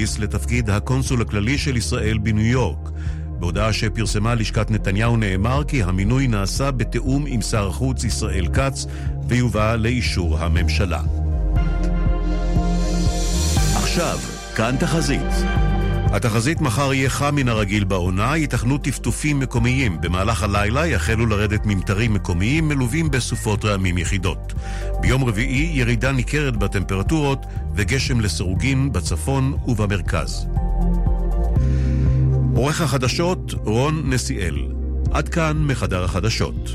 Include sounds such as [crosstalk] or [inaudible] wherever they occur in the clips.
אנדרסוניס לתפקיד הקונסול הכללי של ישראל בניו יורק. בהודעה שפרסמה לשכת נתניהו נאמר כי המינוי נעשה בתיאום עם שר החוץ ישראל כץ ויובא לאישור הממשלה. עכשיו, כאן תחזית. התחזית מחר יהיה חם מן הרגיל בעונה, ייתכנו טפטופים מקומיים. במהלך הלילה יחלו לרדת ממטרים מקומיים מלווים בסופות רעמים יחידות. ביום רביעי ירידה ניכרת בטמפרטורות וגשם לסירוגין בצפון ובמרכז. עורך החדשות רון נסיאל. עד כאן מחדר החדשות.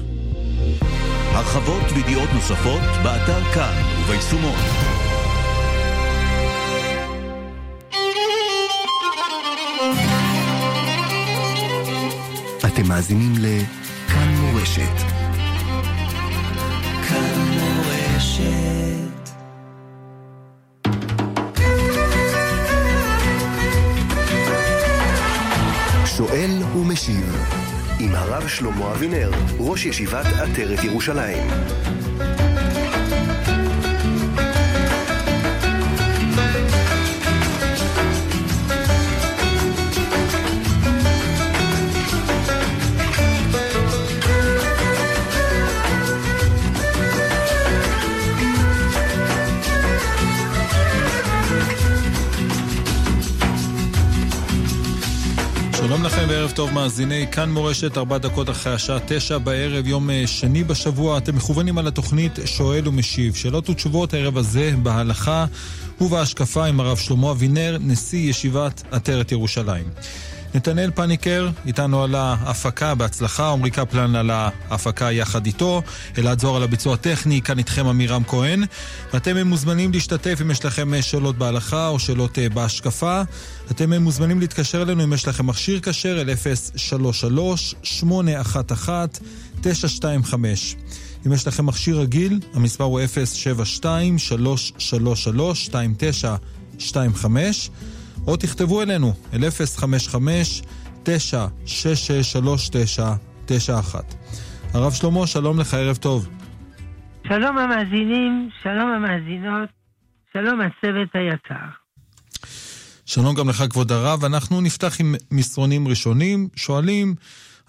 הרחבות וידיעות נוספות באתר כאן וביישומון. אתם מאזינים לכאן מורשת. כאן מורשת. שואל ומשיב עם הרב שלמה אבינר, ראש ישיבת עטרת ירושלים. וערב טוב מאזיני כאן מורשת, ארבע דקות אחרי השעה תשע בערב, יום אה, שני בשבוע. אתם מכוונים על התוכנית שואל ומשיב. שאלות ותשובות הערב הזה בהלכה ובהשקפה עם הרב שלמה אבינר, נשיא ישיבת עטרת ירושלים. נתנאל פניקר איתנו על ההפקה בהצלחה, עמרי קפלן על ההפקה יחד איתו, אלעד זוהר על הביצוע הטכני, כאן איתכם עמירם כהן. ואתם מוזמנים להשתתף אם יש לכם שאלות בהלכה או שאלות אה, בהשקפה. אתם מוזמנים להתקשר אלינו אם יש לכם מכשיר כשר אל 033-811-925. אם יש לכם מכשיר רגיל, המספר הוא 072-333-2925. או תכתבו אלינו, אל 055-9663991. הרב שלמה, שלום לך, ערב טוב. שלום המאזינים, שלום המאזינות, שלום הצוות היקר. שלום גם לך, כבוד הרב. אנחנו נפתח עם מסרונים ראשונים. שואלים,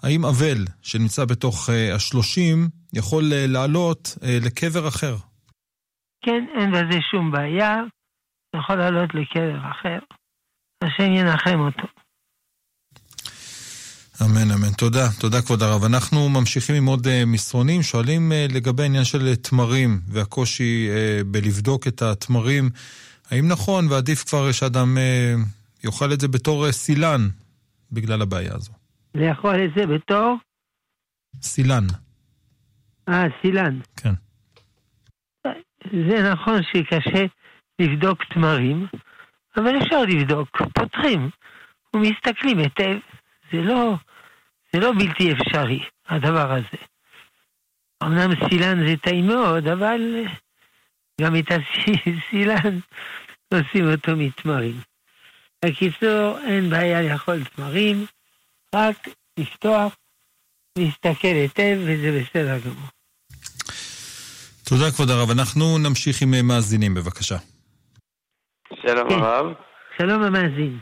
האם אבל שנמצא בתוך uh, השלושים יכול uh, לעלות uh, לקבר אחר? כן, אין בזה שום בעיה. יכול לעלות לקבר אחר. השם ינחם אותו. אמן, אמן. תודה, תודה כבוד הרב. אנחנו ממשיכים עם עוד uh, מסרונים, שואלים uh, לגבי העניין של תמרים והקושי uh, בלבדוק את התמרים. האם נכון ועדיף כבר שאדם uh, יאכל את זה בתור uh, סילן בגלל הבעיה הזו? לאכול את זה בתור? סילן. אה, סילן. כן. זה נכון שקשה לבדוק תמרים, אבל אפשר לבדוק, פותחים ומסתכלים היטב. זה לא, זה לא בלתי אפשרי, הדבר הזה. אמנם סילן זה טעים מאוד, אבל גם את הסילן [laughs] עושים אותו מתמרים. בקיצור, אין בעיה לאכול תמרים, רק לפתוח, להסתכל היטב, וזה בסדר גמור. תודה כבוד הרב. אנחנו נמשיך עם מאזינים, בבקשה. שלום כן. הרב. שלום המאזין.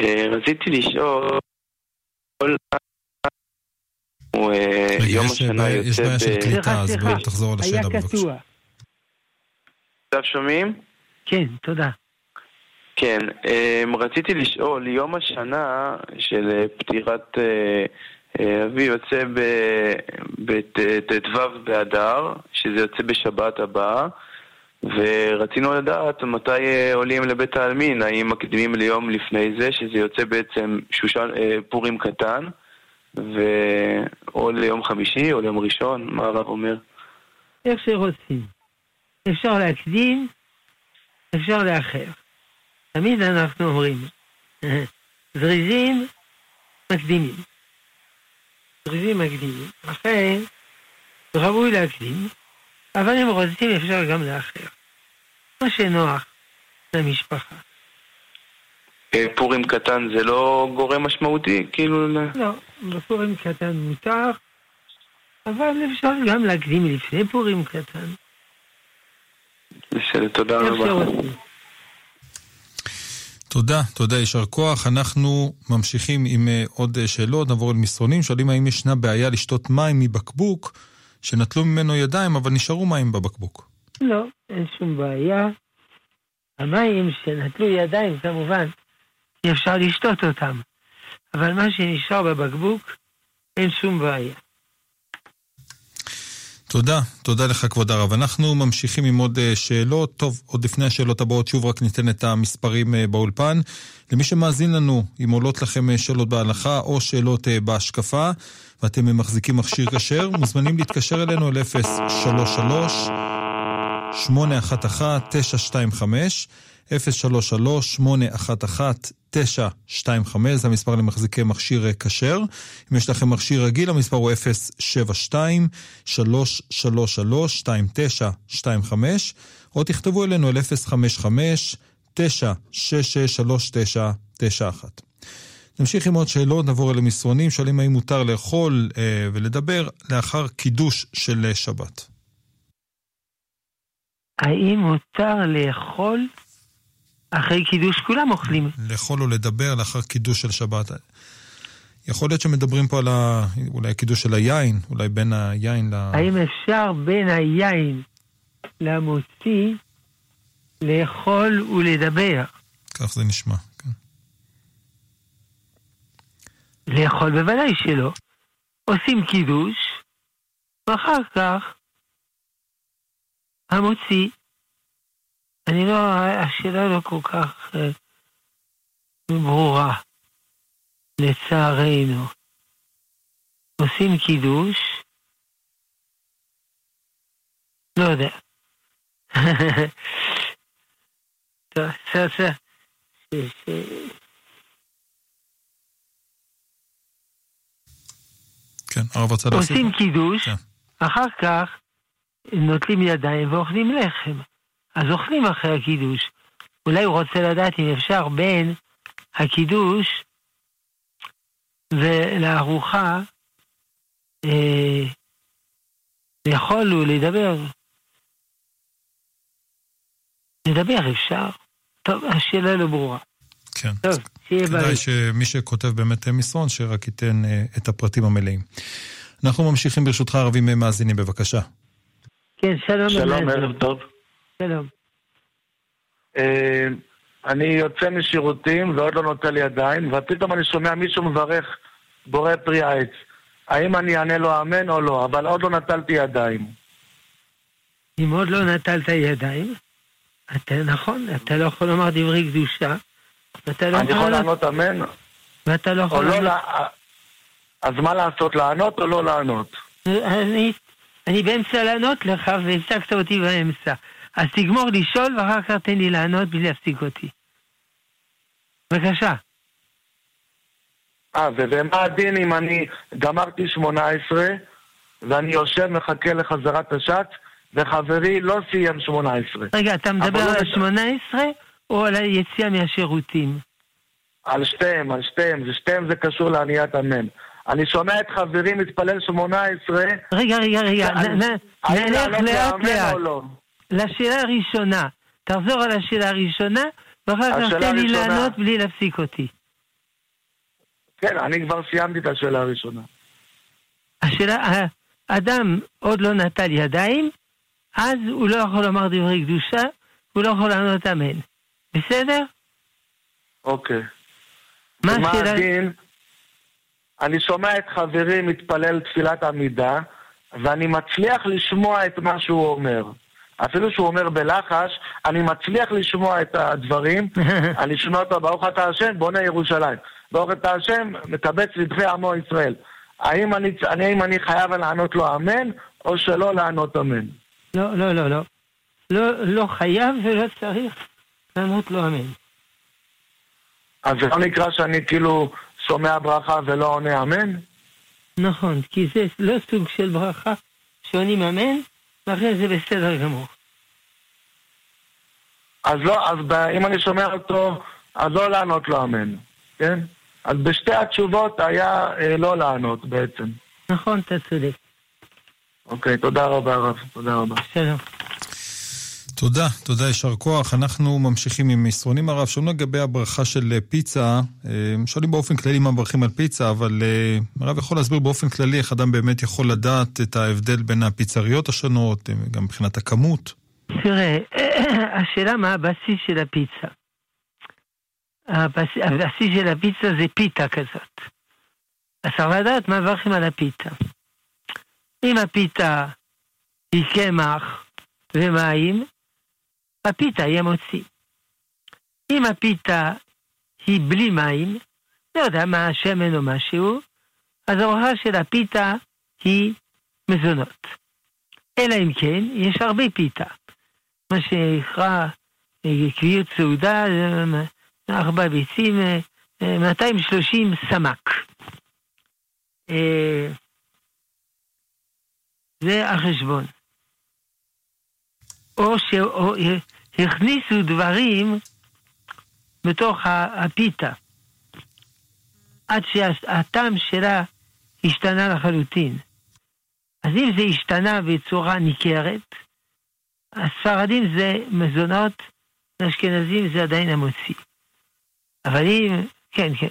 אה, רציתי לשאול, אה, יום יש השנה יש יוצא בעיה של ב... קליטה. סליחה, אז תחזור על השאלה, היה בבקשה. קטוע. עכשיו שומעים? כן, תודה. כן, אה, רציתי לשאול, יום השנה של אה, פטירת אה, אה, אבי יוצא בט"ו באדר, שזה יוצא בשבת הבאה, ורצינו לדעת מתי אה, עולים לבית העלמין, האם מקדימים ליום לפני זה, שזה יוצא בעצם שושן, אה, פורים קטן, ו... או ליום חמישי או ליום ראשון, מה הרב אומר? איך שרוצים. אפשר להקדים, אפשר לאחר. תמיד אנחנו אומרים, [laughs] זריזים מקדימים. זריזים מקדימים. לכן, ראוי להקדים, אבל אם רוצים אפשר גם לאחר. מה שנוח למשפחה. אה, פורים קטן זה לא גורם משמעותי? כאילו... לא, בפורים קטן מותר, אבל אפשר גם להקדים לפני פורים קטן. בסדר, תודה רבה. תודה, תודה, יישר כוח. אנחנו ממשיכים עם אה, עוד אה, שאלות, נעבור אל מסרונים. שואלים האם ישנה בעיה לשתות מים מבקבוק שנטלו ממנו ידיים, אבל נשארו מים בבקבוק. לא, אין שום בעיה. המים שנטלו ידיים, כמובן, אפשר לשתות אותם. אבל מה שנשאר בבקבוק, אין שום בעיה. תודה, תודה לך כבוד הרב. אנחנו ממשיכים עם עוד אה, שאלות. טוב, עוד לפני השאלות הבאות, שוב רק ניתן את המספרים אה, באולפן. למי שמאזין לנו, אם עולות לכם אה, שאלות בהלכה או שאלות בהשקפה, ואתם מחזיקים מכשיר כשר, [laughs] מוזמנים להתקשר אלינו אל 033 811 925 033-811-925, זה המספר למחזיקי מכשיר כשר. אם יש לכם מכשיר רגיל, המספר הוא 072-333-2925, או תכתבו אלינו אל 055-966-3991. נמשיך עם עוד שאלות, נעבור אל המסרונים, שואלים האם מותר לאכול אה, ולדבר לאחר קידוש של שבת. האם מותר לאכול אחרי קידוש כולם אוכלים. לאכול או לדבר לאחר קידוש של שבת. יכול להיות שמדברים פה על ה... אולי קידוש של היין, אולי בין היין ל... האם אפשר בין היין למוציא לאכול ולדבר? כך זה נשמע, כן. לאכול בוודאי שלא. עושים קידוש, ואחר כך המוציא אני לא, השאלה לא כל כך אה, ברורה, לצערנו. עושים קידוש, לא יודע. [laughs] טוב, בסדר. כן, הרב רצה להוסיף. עושים קידוש, כן. אחר כך נוטלים ידיים ואוכלים לחם. אז אוכלים אחרי הקידוש. אולי הוא רוצה לדעת אם אפשר בין הקידוש ולארוחה אה, לאכול ולדבר. לדבר אפשר. טוב, השאלה לא ברורה. כן. טוב, שיהיה בריא. כדאי שמי שכותב באמת מסרון, שרק ייתן אה, את הפרטים המלאים. אנחנו ממשיכים ברשותך ערבים מאזינים, בבקשה. כן, שלום. שלום, ערב טוב. שלום. אה, אני יוצא משירותים ועוד לא נוטל ידיים, ופתאום אני שומע מישהו מברך בורא פרי העץ. האם אני אענה לו אמן או לא, אבל עוד לא נטלתי ידיים. אם עוד לא נטלת ידיים, אתה נכון, אתה לא יכול לומר דברי קדושה. אתה לא אני יכול לענות אמן? ואתה לא יכול לא. אז מה לעשות, לענות או לא לענות? אני, אני באמצע לענות לך והפסקת אותי באמצע. אז תגמור לשאול ואחר כך תן לי לענות בלי להפסיק אותי. בבקשה. אה, ומה הדין אם אני גמרתי 18 ואני יושב מחכה לחזרת השץ וחברי לא סיים 18. רגע, אתה מדבר על ה-18 או על היציאה מהשירותים? על שתיהם, על שתיהם, זה שתיהם זה קשור לעניית המן. אני שומע את חברי מתפלל 18. רגע, רגע, רגע, נלך לאט לאט. לשאלה הראשונה. תחזור על השאלה הראשונה, ואחר כך תן לי לענות בלי להפסיק אותי. כן, אני כבר סיימתי את השאלה הראשונה. השאלה, האדם עוד לא נטל ידיים, אז הוא לא יכול לומר דברי קדושה, הוא לא יכול לענות אמן. בסדר? אוקיי. מה השאלה? הדין? אני שומע את חברי מתפלל תפילת עמידה, ואני מצליח לשמוע את מה שהוא אומר. אפילו שהוא אומר בלחש, אני מצליח לשמוע את הדברים, [laughs] אני שומע אותו, ברוך אתה השם, בונה ירושלים. ברוך אתה השם, מקבץ לבחי עמו ישראל. האם אני, האם אני חייב לענות לו אמן, או שלא לענות אמן? לא, לא, לא, לא. לא, לא חייב ולא צריך לענות לו אמן. אז זה לא נקרא שאני כאילו שומע ברכה ולא עונה אמן? נכון, כי זה לא סוג של ברכה שעונים אמן, לכן זה בסדר גמור. אז לא, אז ב, אם אני שומע אותו, אז לא לענות לו אמן, כן? אז בשתי התשובות היה אה, לא לענות בעצם. נכון, אתה צודק. אוקיי, תודה רבה רב, תודה רבה. שלום. תודה, תודה, יישר כוח. אנחנו ממשיכים עם מסרונים הרב. שואלים לגבי הברכה של פיצה. אה, שואלים באופן כללי מה מברכים על פיצה, אבל אה, הרב יכול להסביר באופן כללי איך אדם באמת יכול לדעת את ההבדל בין הפיצריות השונות, אה, גם מבחינת הכמות. תראה, [clears throat] השאלה מה הבסיס של הפיצה. הבסיס, הבסיס של הפיצה זה פיתה כזאת. אז צריך לדעת מה מברכים על הפיתה. אם הפיתה היא קמח ומים, הפיתה יהיה מוציא. אם הפיתה היא בלי מים, לא יודע מה השמן או משהו, אז ההוכחה של הפיתה היא מזונות. אלא אם כן, יש הרבה פיתה. מה שנקרא אה, קביעות סעודה, ארבע ביצים, 230 אה, אה, סמ"ק. זה החשבון. או שהכניסו דברים בתוך הפיתה, עד שהטעם שלה השתנה לחלוטין. אז אם זה השתנה בצורה ניכרת, הספרדים זה מזונות, לאשכנזים זה עדיין המוציא. אבל אם, כן, כן.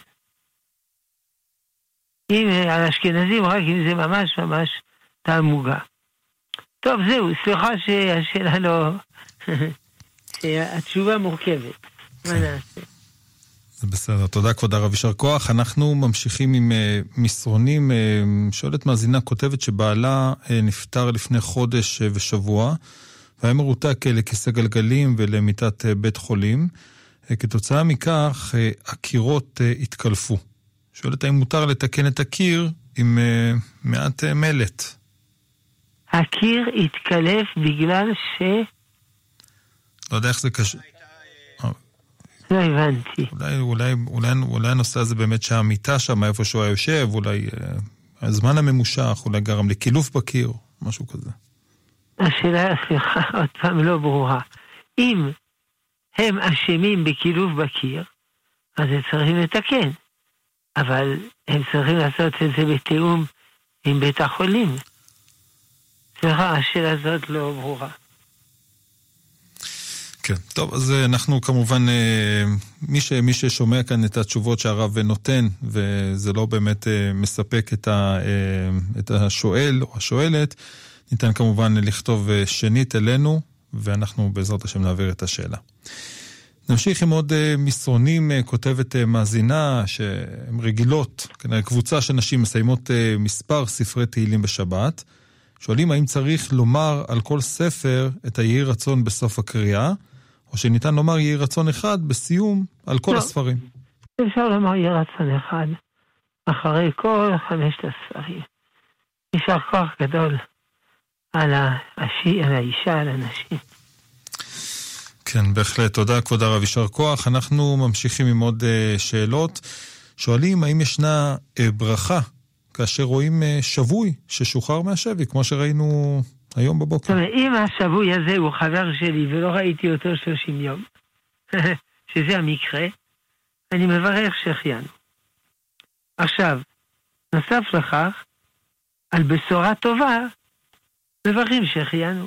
אם על אשכנזים, רק אם זה ממש ממש טעם מוגע. טוב, זהו, סליחה שהשאלה לא... [laughs] התשובה מורכבת. מה כן. נעשה? זה בסדר. תודה, כבוד הרב. יישר כוח. אנחנו ממשיכים עם uh, מסרונים. Uh, שואלת מאזינה, כותבת שבעלה uh, נפטר לפני חודש uh, ושבוע, והיה מרותק uh, לכיסא גלגלים ולמיטת uh, בית חולים. Uh, כתוצאה מכך, uh, הקירות uh, התקלפו. שואלת האם מותר לתקן את הקיר עם uh, מעט uh, מלט. הקיר התקלף בגלל ש... לא יודע איך זה קשור. לא הבנתי. אולי, אולי, אולי, אולי הנושא הזה באמת שהמיטה שם, איפה שהוא היה יושב, אולי אה, הזמן הממושך, אולי גרם לקילוף בקיר, משהו כזה. השאלה, סליחה, [laughs] עוד פעם לא ברורה. אם הם אשמים בקילוף בקיר, אז הם צריכים לתקן. אבל הם צריכים לעשות את זה בתיאום עם בית החולים. השאלה הזאת לא ברורה. כן, טוב, אז אה, אנחנו כמובן, אה, מי, ש, מי ששומע כאן את התשובות שהרב נותן, וזה לא באמת אה, מספק את, ה, את השואל או השואלת, ניתן כמובן לכתוב שנית אלינו, ואנחנו בעזרת השם נעביר את השאלה. נמשיך עם עוד מסרונים, כותבת מאזינה שהן רגילות, כנראה קבוצה של נשים מסיימות מספר ספרי תהילים בשבת. שואלים האם צריך לומר על כל ספר את היהי רצון בסוף הקריאה, או שניתן לומר יהי רצון אחד בסיום על כל לא. הספרים. אפשר לומר יהי רצון אחד אחרי כל חמשת הספרים. יישר כוח גדול על, האשי, על האישה, על הנשים. כן, בהחלט. תודה, כבוד הרב, יישר כוח. אנחנו ממשיכים עם עוד uh, שאלות. שואלים האם ישנה uh, ברכה כאשר רואים uh, שבוי ששוחרר מהשבי, כמו שראינו היום בבוקר. אם השבוי הזה הוא חבר שלי ולא ראיתי אותו 30 יום, [laughs] שזה המקרה, אני מברך שהחיינו. עכשיו, נוסף לכך, על בשורה טובה, מברכים שהחיינו.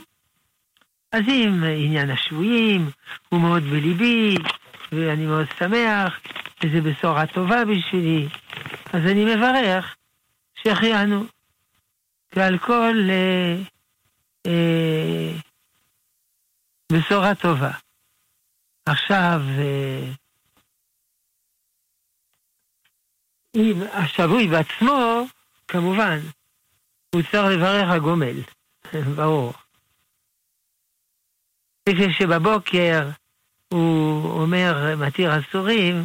אז אם עניין השבויים הוא מאוד בליבי, ואני מאוד שמח, וזו בשורה טובה בשבילי, אז אני מברך שהחיינו. ועל כל uh, אה, בשורה טובה. עכשיו, אה, אם השבוי בעצמו, כמובן, הוא צריך לברך הגומל, [laughs] ברור. כפי שבבוקר הוא אומר מתיר אסורים,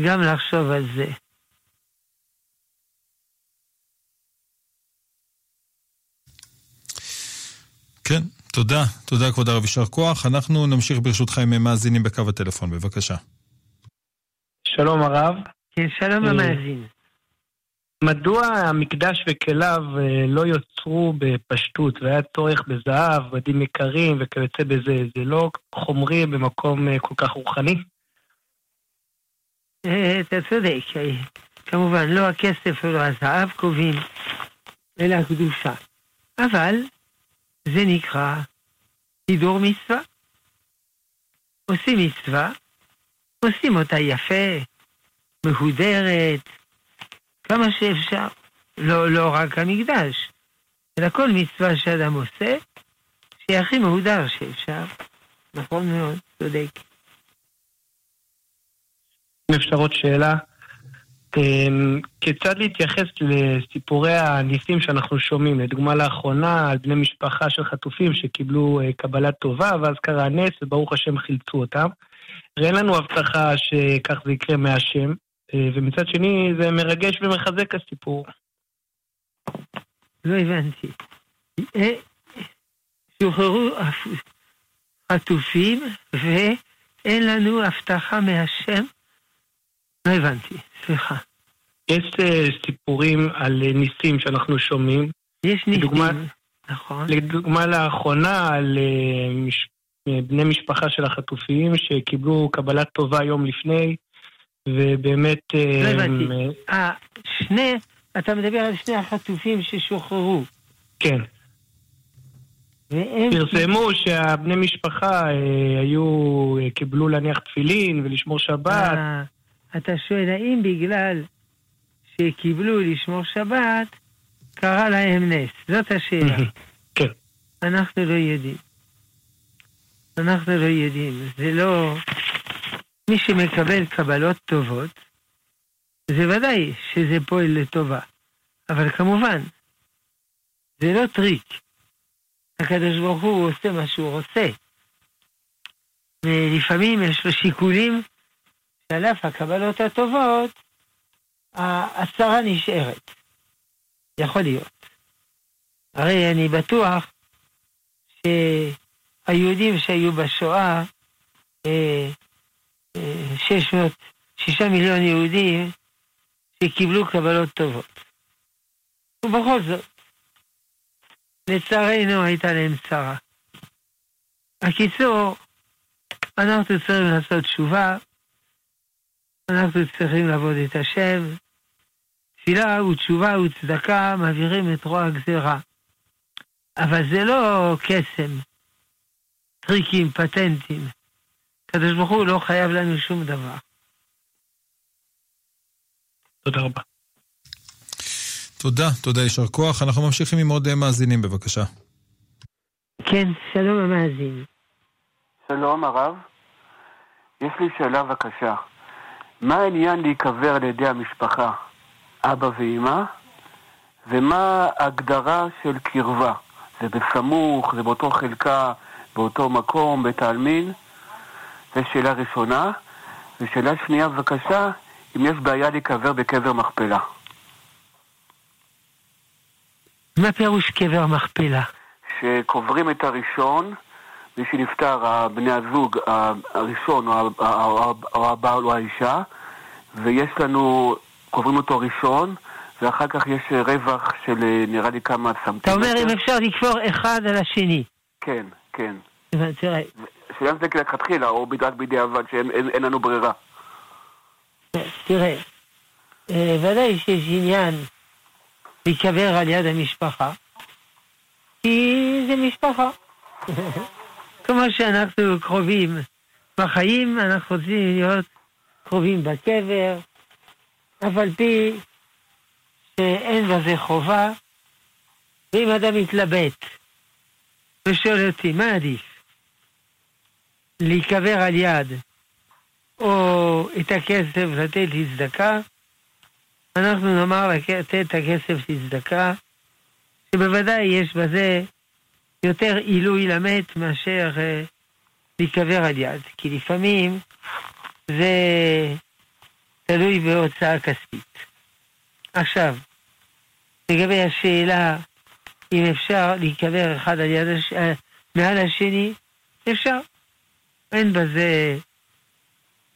גם לחשוב על זה. כן, תודה. תודה, כבוד הרב, יישר כוח. אנחנו נמשיך ברשותך עם מאזינים בקו הטלפון, בבקשה. שלום הרב. כן, שלום אה, המאזין. מדוע המקדש וכליו אה, לא יוצרו בפשטות והיה צורך בזהב, בדים יקרים וכיוצא בזה? זה לא חומרי במקום אה, כל כך רוחני? אתה צודק, כמובן לא הכסף ולא הזהב קובעים, אלא הקדושה. אבל זה נקרא סידור מצווה. עושים מצווה, עושים אותה יפה, מהודרת, כמה שאפשר. לא, לא רק המקדש, אלא כל מצווה שאדם עושה, שיהיה הכי מהודר שאפשר. נכון מאוד, צודק. אם אפשר עוד שאלה, כיצד להתייחס לסיפורי הניסים שאנחנו שומעים? לדוגמה לאחרונה על בני משפחה של חטופים שקיבלו אה, קבלה טובה ואז קרה נס וברוך השם חילצו אותם. אין לנו הבטחה שכך זה יקרה מהשם, אה, ומצד שני זה מרגש ומחזק הסיפור. לא הבנתי. אה, שוחררו חטופים ואין לנו הבטחה מהשם? לא הבנתי, סליחה. יש uh, סיפורים על uh, ניסים שאנחנו שומעים. יש ניסים, לדוגמה, נכון. לדוגמה לאחרונה על uh, מש... בני משפחה של החטופים שקיבלו קבלה טובה יום לפני, ובאמת... לא הבנתי. אה, שני, אתה מדבר על שני החטופים ששוחררו. כן. והם... פרסמו שהבני משפחה אה, היו, אה, קיבלו להניח תפילין ולשמור שבת. אה, אתה שואל האם בגלל שקיבלו לשמור שבת, קרה להם נס? זאת השאלה. [laughs] כן. אנחנו לא יודעים. אנחנו לא יודעים. זה לא... מי שמקבל קבלות טובות, זה ודאי שזה פועל לטובה. אבל כמובן, זה לא טריק. הקדוש ברוך הוא עושה מה שהוא רוצה. ולפעמים יש לו שיקולים שעל אף הקבלות הטובות, הצרה נשארת. יכול להיות. הרי אני בטוח שהיהודים שהיו בשואה, אה, אה, שש מאות, שישה מיליון יהודים שקיבלו קבלות טובות. ובכל זאת, לצערנו הייתה להם צרה. הקיצור, אנחנו צריכים לעשות תשובה, אנחנו צריכים לעבוד את השם. תפילה ותשובה וצדקה מעבירים את רוע הגזירה. אבל זה לא קסם, טריקים, פטנטים. הקדוש ברוך הוא לא חייב לנו שום דבר. תודה רבה. תודה, תודה, יישר כוח. אנחנו ממשיכים עם עוד מאזינים, בבקשה. כן, שלום המאזין. שלום הרב, יש לי שאלה בבקשה. מה העניין להיקבר על ידי המשפחה, אבא ואמא, ומה ההגדרה של קרבה? זה בסמוך, זה באותו חלקה, באותו מקום, בית העלמין? זו שאלה ראשונה. ושאלה שנייה, בבקשה, אם יש בעיה להיקבר בקבר מכפלה. מה פירוש קבר מכפלה? שקוברים את הראשון, מי שנפטר, בני הזוג הראשון או הבעל או האישה, ויש לנו, קוברים אותו ראשון, ואחר כך יש רווח של נראה לי כמה סמטימטר. אתה אומר אם אפשר לקבור אחד על השני. כן, כן. תראה. שאלה זה כלכתחילה, או רק בדיעבד, שאין לנו ברירה. תראה, אה, ודאי שיש עניין להיקבר על יד המשפחה, כי זה משפחה. [laughs] כמו שאנחנו קרובים בחיים, אנחנו רוצים להיות קרובים בקבר, אף על פי שאין בזה חובה, ואם אדם מתלבט ושואל אותי, מה עדיף? להיקבר על יד או את הכסף לתת לצדקה, אנחנו נאמר לתת את הכסף לצדקה, שבוודאי יש בזה יותר עילוי למת מאשר אה, להיקבר על יד, כי לפעמים זה תלוי בהוצאה כספית. עכשיו, לגבי השאלה אם אפשר להיקבר אחד על יד הש... אה, מעל השני, אפשר. אין בזה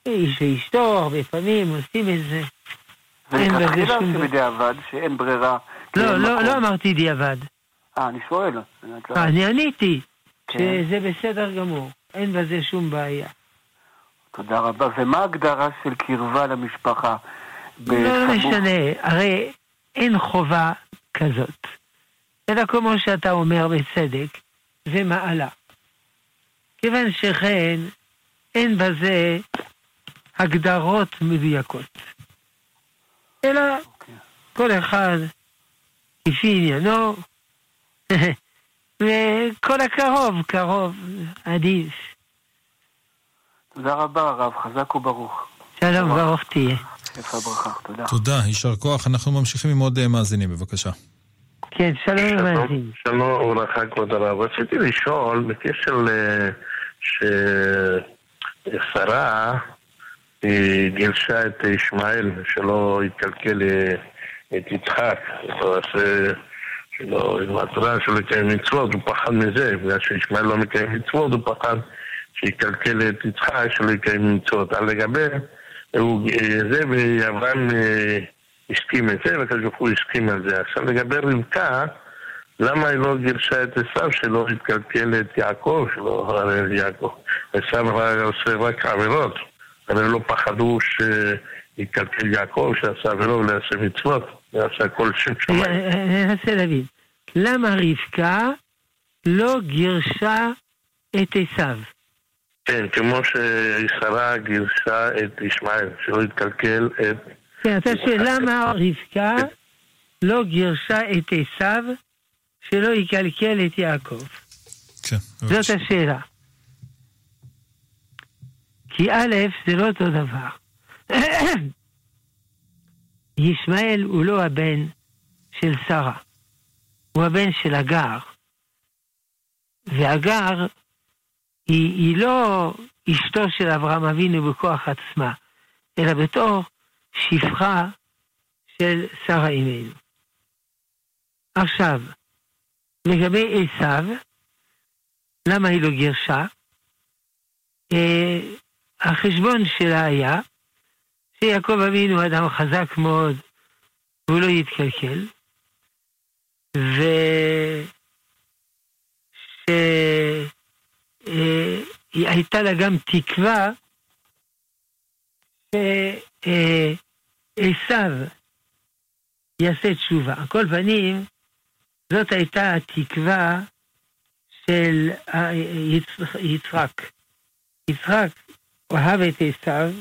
איש ואשתו, הרבה פעמים עושים את זה. ולכתחילה שבדיעבד, שאין ברירה. לא, לא, לא אמרתי דיעבד. אה, אני שואל. אני עניתי, כן. שזה בסדר גמור, אין בזה שום בעיה. תודה רבה. ומה ההגדרה של קרבה למשפחה? לא משנה, הרי אין חובה כזאת. אלא כמו שאתה אומר בצדק, זה מעלה. כיוון שכן, אין בזה הגדרות מדויקות, אלא okay. אוקיי. כל אחד לפי עניינו, [laughs] וכל הקרוב קרוב, עדיף. תודה רבה, הרב, חזק וברוך. שלום, ברוך תהיה. איפה הברכה, תודה. תודה, יישר כוח. אנחנו ממשיכים עם עוד אה, מאזינים, בבקשה. כן, שלום למאזין. שלום וברכה, כבוד הרב. רציתי לשאול, בקשר ל... ששרה היא גירשה את ישמעאל, שלא יתקלקל אה, את יצחק, שלא, התורה שלא יקיים מצוות, הוא פחד מזה, בגלל שישמעאל לא מקיים מצוות, הוא פחד שיקלקל את יצחק שלא יקיים מצוות. על לגבי, הוא, זה ויוון אה, הסכים את זה, וכזה הוא הסכים על זה. עכשיו לגבי רבקה, למה היא לא גירשה את עשיו שלא יתקלקל את יעקב, שלא הרי יעקב. עשיו עושה רק עבירות, אבל לא פחדו שיתקלקל יעקב, שעשה עבירות ויעשה מצוות, ועשה כל שם שמיים. אני אנסה להבין. למה רבקה לא גירשה את עשיו? כן, כמו ששרה גירשה את ישמעאל, שלא יתקלקל את... כן, אתה שואל למה רבקה לא גירשה את עשיו שלא יקלקל את יעקב? כן. זאת השאלה. כי א', זה לא אותו דבר. [coughs] ישמעאל הוא לא הבן של שרה, הוא הבן של הגר. והגר היא, היא לא אשתו של אברהם אבינו בכוח עצמה, אלא בתור שפחה של שרה אימנו. עכשיו, לגבי עשיו, למה היא לא גירשה? אה, החשבון שלה היה שיעקב אבינו אדם חזק מאוד והוא לא יתקלקל, ושהייתה אה, לה גם תקווה שעשיו יעשה תשובה. על כל פנים, זאת הייתה התקווה של יצחק. יצחק אוהב את עשיו,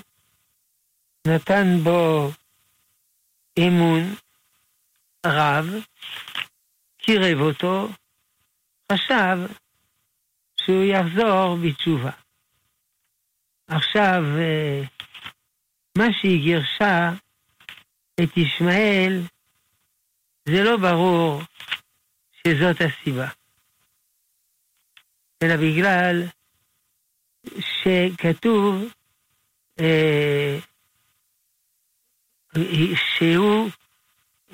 נתן בו אמון רב, קירב אותו, חשב שהוא יחזור בתשובה. עכשיו, אה, מה שהיא גירשה את ישמעאל, זה לא ברור שזאת הסיבה, אלא בגלל שכתוב אה, שהוא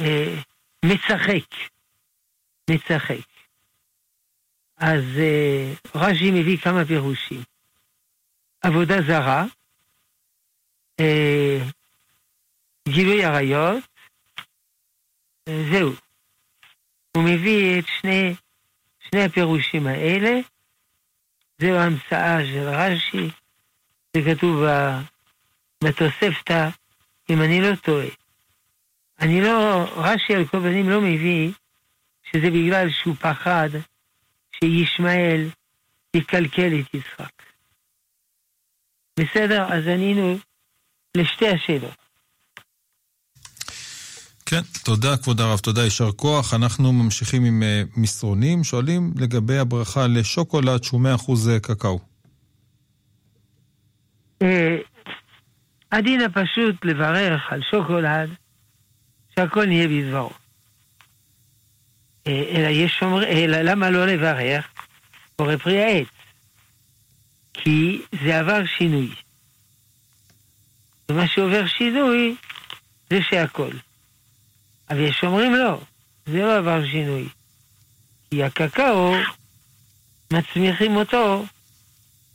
אה, משחק, משחק. אז אה, רש"י מביא כמה פירושים. עבודה זרה, אה, גילוי עריות, זהו. הוא מביא את שני, שני הפירושים האלה, זו המצאה של רש"י, זה כתוב בתוספתא, אם אני לא טועה. אני לא, רש"י על כל פנים לא מביא שזה בגלל שהוא פחד שישמעאל יקלקל את יצחק. בסדר? אז ענינו לשתי השאלות. כן, תודה כבוד הרב, תודה, יישר כוח. אנחנו ממשיכים עם uh, מסרונים, שואלים לגבי הברכה לשוקולד שהוא 100% אה, קקאו. הדין הפשוט לברך על שוקולד, שהכל נהיה בדברו. Uh, אלא יש שומר, אלא למה לא לברך? קורא פרי העץ. כי זה עבר שינוי. ומה שעובר שינוי זה שהכל. אבל יש אומרים לא, זה לא עבר שינוי. כי הקקאו, מצמיחים אותו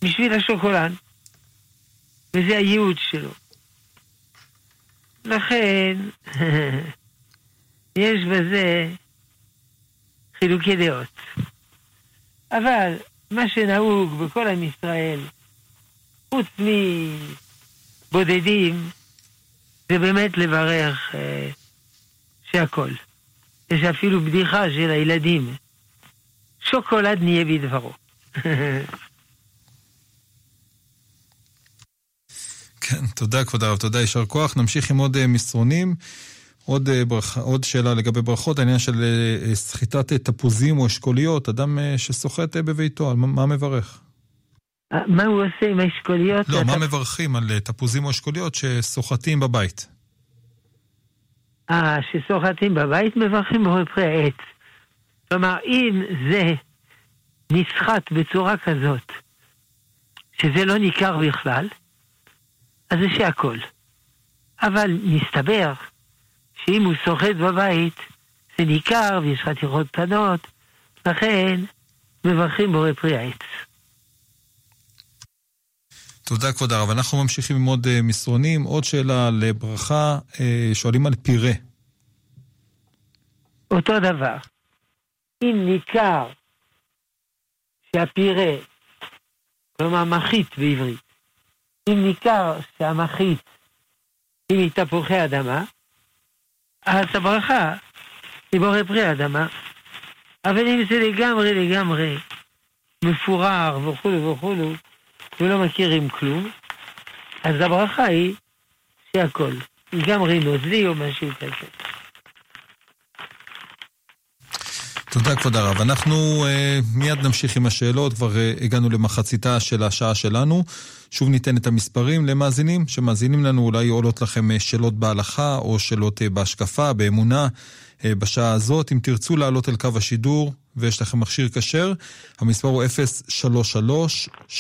בשביל השוקולן, וזה הייעוד שלו. לכן, יש בזה חילוקי דעות. אבל מה שנהוג בכל עם ישראל, חוץ מבודדים, זה באמת לברך אה, שהכל. יש אפילו בדיחה של הילדים. שוקולד נהיה בדברו. [laughs] כן, תודה כבוד הרב, תודה, יישר כוח. נמשיך עם עוד מסרונים. עוד, ברכה, עוד שאלה לגבי ברכות, העניין של סחיטת תפוזים או אשכוליות, אדם שסוחט בביתו, מה מברך? מה הוא עושה עם האשכוליות? לא, מה מברכים על תפוזים או אשכוליות שסוחטים בבית? אה, שסוחטים בבית מברכים בפרי העץ. כלומר, אם זה נסחט בצורה כזאת, שזה לא ניכר בכלל, אז זה שהכל. אבל מסתבר שאם הוא סוחט בבית, זה ניכר ויש חתיכות קטנות, לכן מברכים בורא פרי העץ. תודה כבוד הרב. אנחנו ממשיכים עם עוד מסרונים. עוד שאלה לברכה, שואלים על פירה. אותו דבר. אם ניכר שהפירה, כלומר מחית בעברית, אם ניכר שהמחית היא מתפוחי אדמה, אז הברכה היא בורא פרי אדמה. אבל אם זה לגמרי לגמרי מפורר וכולו וכולו, ולא מכירים כלום, אז הברכה היא שהכל, לגמרי נוזלי או משהו כזה. תודה כבוד הרב. אנחנו uh, מיד נמשיך עם השאלות, כבר uh, הגענו למחציתה של השעה שלנו. שוב ניתן את המספרים למאזינים שמאזינים לנו, אולי עולות לכם uh, שאלות בהלכה או שאלות uh, בהשקפה, באמונה, uh, בשעה הזאת. אם תרצו לעלות אל קו השידור ויש לכם מכשיר כשר, המספר הוא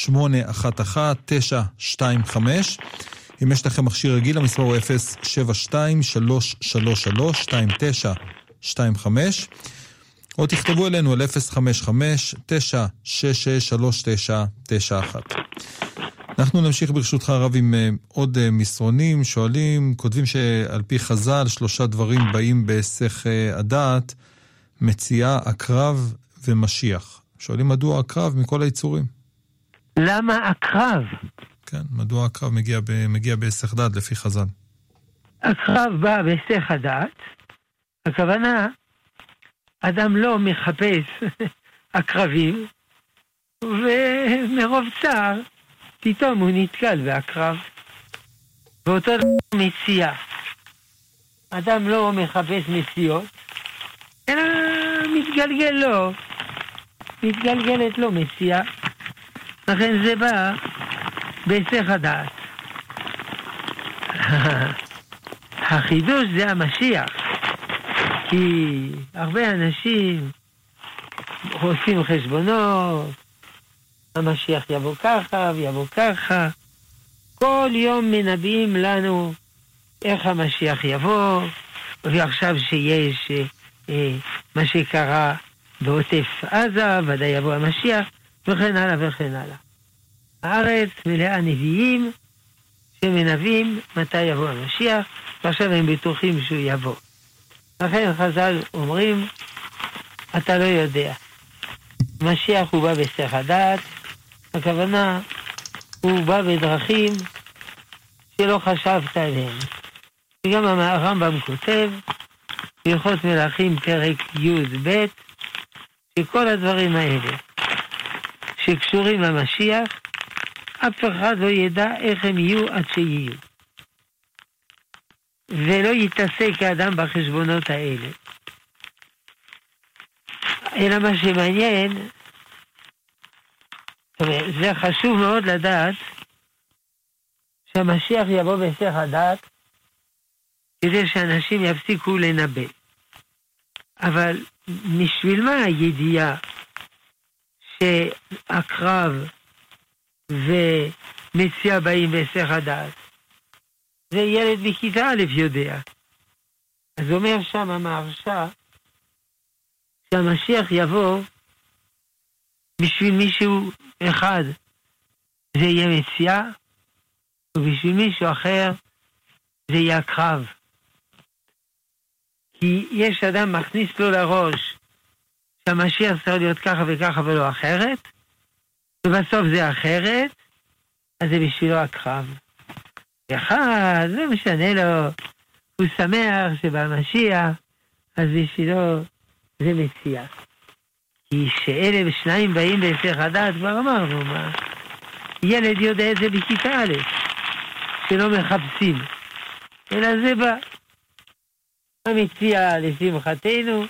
033-811-925. אם יש לכם מכשיר רגיל, המספר הוא 072-333-2925. או תכתבו אלינו על 055-966-3991. אנחנו נמשיך ברשותך הרב עם עוד מסרונים, שואלים, כותבים שעל פי חז"ל שלושה דברים באים בהיסח הדעת, מציאה, עקרב ומשיח. שואלים מדוע עקרב מכל היצורים. למה עקרב? כן, מדוע עקרב מגיע, ב, מגיע בהיסח דעת לפי חז"ל? עקרב בא בהיסח הדעת, הכוונה אדם לא מחפש [laughs] עקרבים, ומרוב צער, פתאום הוא נתקל בעקרב. ואותו דבר מציאה. אדם לא מחפש מציאות, אלא מתגלגל לו, מתגלגלת לו מציאה. לכן זה בא בהיסח הדעת. [laughs] החידוש זה המשיח. כי הרבה אנשים עושים חשבונות, המשיח יבוא ככה ויבוא ככה. כל יום מנבאים לנו איך המשיח יבוא, ועכשיו שיש אה, מה שקרה בעוטף עזה, ודאי יבוא המשיח, וכן הלאה וכן הלאה. הארץ מלאה נביאים שמנבאים מתי יבוא המשיח, ועכשיו הם בטוחים שהוא יבוא. לכן חז"ל אומרים, אתה לא יודע. משיח הוא בא בסך הדעת, הכוונה, הוא בא בדרכים שלא חשבת עליהן. וגם הרמב"ם כותב, בהלכות מלכים פרק י"ב, שכל הדברים האלה שקשורים למשיח, אף אחד לא ידע איך הם יהיו עד שיהיו. ולא יתעסק האדם בחשבונות האלה. אלא מה שמעניין, זה חשוב מאוד לדעת שהמשיח יבוא בהיסח הדעת כדי שאנשים יפסיקו לנבא. אבל בשביל מה הידיעה שעקרב ומציע באים בהיסח הדעת? זה ילד בכיתה א' יודע. אז אומר שם המהרש"א, שהמשיח יבוא בשביל מישהו אחד זה יהיה מציאה, ובשביל מישהו אחר זה יהיה הקרב. כי יש אדם מכניס לו לראש שהמשיח צריך להיות ככה וככה ולא אחרת, ובסוף זה אחרת, אז זה בשבילו הקרב. אחד, לא משנה לו, הוא שמח שבמשיח, אז בשבילו זה מציע. כי שאלה ושניים באים בהיסח הדעת, כבר אמרנו, מה? ילד יודע את זה בכיתה א', שלא מחפשים, אלא זה בא. המציע לשמחתנו,